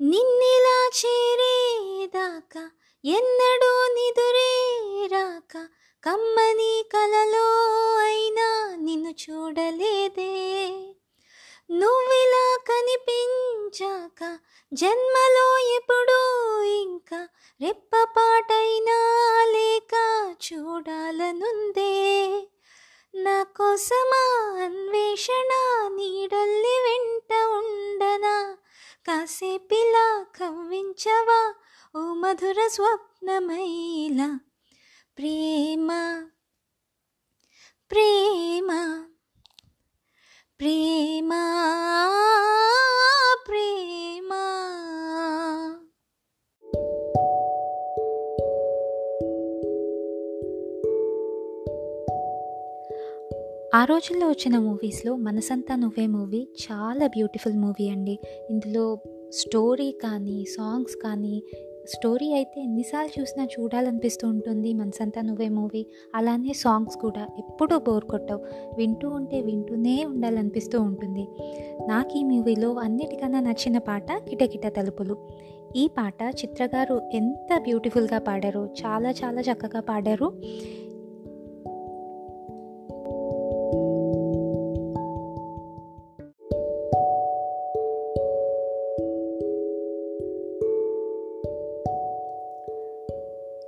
నిన్నిలా చేరేదాకా ఎన్నడూ నిదురేరాక కమ్మని కలలో అయినా నిన్ను చూడలేదే. నువ్విలా కనిపించాక జన్మలో ఎప్పుడూ ఇంకా రెప్పపాటైనా లేక చూడాలనుందే. నా కోసమా అన్వేషణ కాసేపిలా కవ్వించవా ఓ మధుర స్వప్నమైలా ప్రియ ఆ రోజుల్లో వచ్చిన మూవీస్లో మనసంతా నువ్వే మూవీ చాలా బ్యూటిఫుల్ మూవీ అండి. ఇందులో స్టోరీ కానీ సాంగ్స్ కానీ స్టోరీ అయితే ఎన్నిసార్లు చూసినా చూడాలనిపిస్తూ ఉంటుంది మనసంతా నువ్వే మూవీ. అలానే సాంగ్స్ కూడా ఎప్పుడూ బోర్ కొట్టవు. వింటూ ఉంటే వింటూనే ఉండాలనిపిస్తూ ఉంటుంది. నాకు ఈ మూవీలో అన్నిటికన్నా నచ్చిన పాట కిటకిట తలుపులు. ఈ పాట చిత్రగారు ఎంత బ్యూటిఫుల్గా పాడారో చాలా చాలా చక్కగా పాడారు.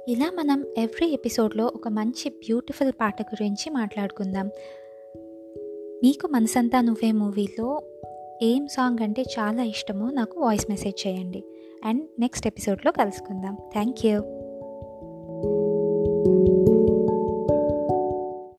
ఇలా మనం ఎవ్రీ ఎపిసోడ్లో ఒక మంచి బ్యూటిఫుల్ పాట గురించి మాట్లాడుకుందాం. మీకు మనసంతా నువ్వే మూవీలో ఏం సాంగ్ అంటే చాలా ఇష్టమో నాకు వాయిస్ మెసేజ్ చేయండి. అండ్ నెక్స్ట్ ఎపిసోడ్లో కలుసుకుందాం. Thank you